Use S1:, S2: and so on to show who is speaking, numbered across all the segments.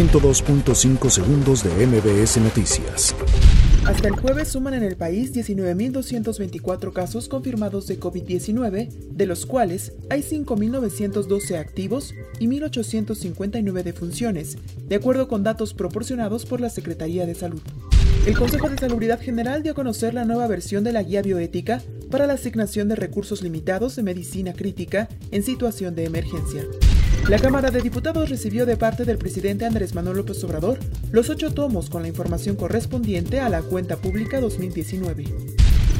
S1: 102.5 segundos de MBS Noticias.
S2: Hasta el jueves suman en el país 19.224 casos confirmados de COVID-19, de los cuales hay 5.912 activos y 1.859 defunciones, de acuerdo con datos proporcionados por la Secretaría de Salud. El Consejo de Salubridad General dio a conocer la nueva versión de la guía bioética para la asignación de recursos limitados de medicina crítica en situación de emergencia. La Cámara de Diputados recibió de parte del presidente Andrés Manuel López Obrador los ocho tomos con la información correspondiente a la cuenta pública 2019.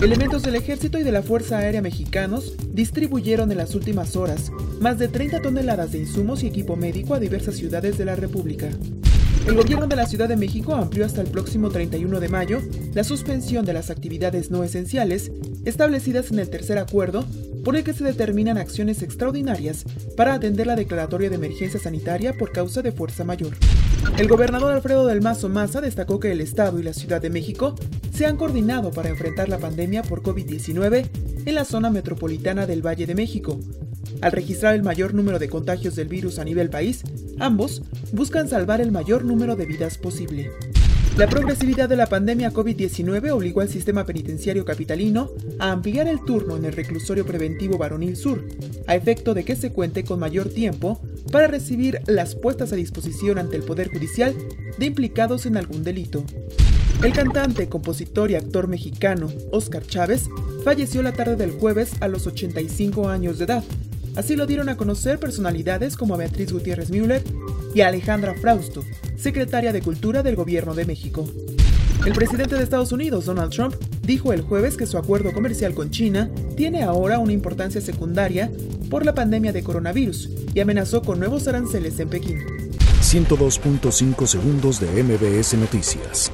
S2: Elementos del Ejército y de la Fuerza Aérea Mexicanos distribuyeron en las últimas horas más de 30 toneladas de insumos y equipo médico a diversas ciudades de la República. El gobierno de la Ciudad de México amplió hasta el próximo 31 de mayo la suspensión de las actividades no esenciales establecidas en el tercer acuerdo por el que se determinan acciones extraordinarias para atender la declaratoria de emergencia sanitaria por causa de fuerza mayor. El gobernador Alfredo del Mazo Maza destacó que el Estado y la Ciudad de México se han coordinado para enfrentar la pandemia por COVID-19 en la zona metropolitana del Valle de México, al registrar el mayor número de contagios del virus a nivel país, ambos buscan salvar el mayor número de vidas posible. La progresividad de la pandemia COVID-19 obligó al sistema penitenciario capitalino a ampliar el turno en el reclusorio preventivo Varonil Sur, a efecto de que se cuente con mayor tiempo para recibir las puestas a disposición ante el Poder Judicial de implicados en algún delito. El cantante, compositor y actor mexicano Oscar Chávez falleció la tarde del jueves a los 85 años de edad, Así lo dieron a conocer personalidades como Beatriz Gutiérrez Müller y Alejandra Frausto, secretaria de Cultura del Gobierno de México. El presidente de Estados Unidos, Donald Trump, dijo el jueves que su acuerdo comercial con China tiene ahora una importancia secundaria por la pandemia de coronavirus y amenazó con nuevos aranceles en Pekín.
S1: 102.5 segundos de MBS Noticias.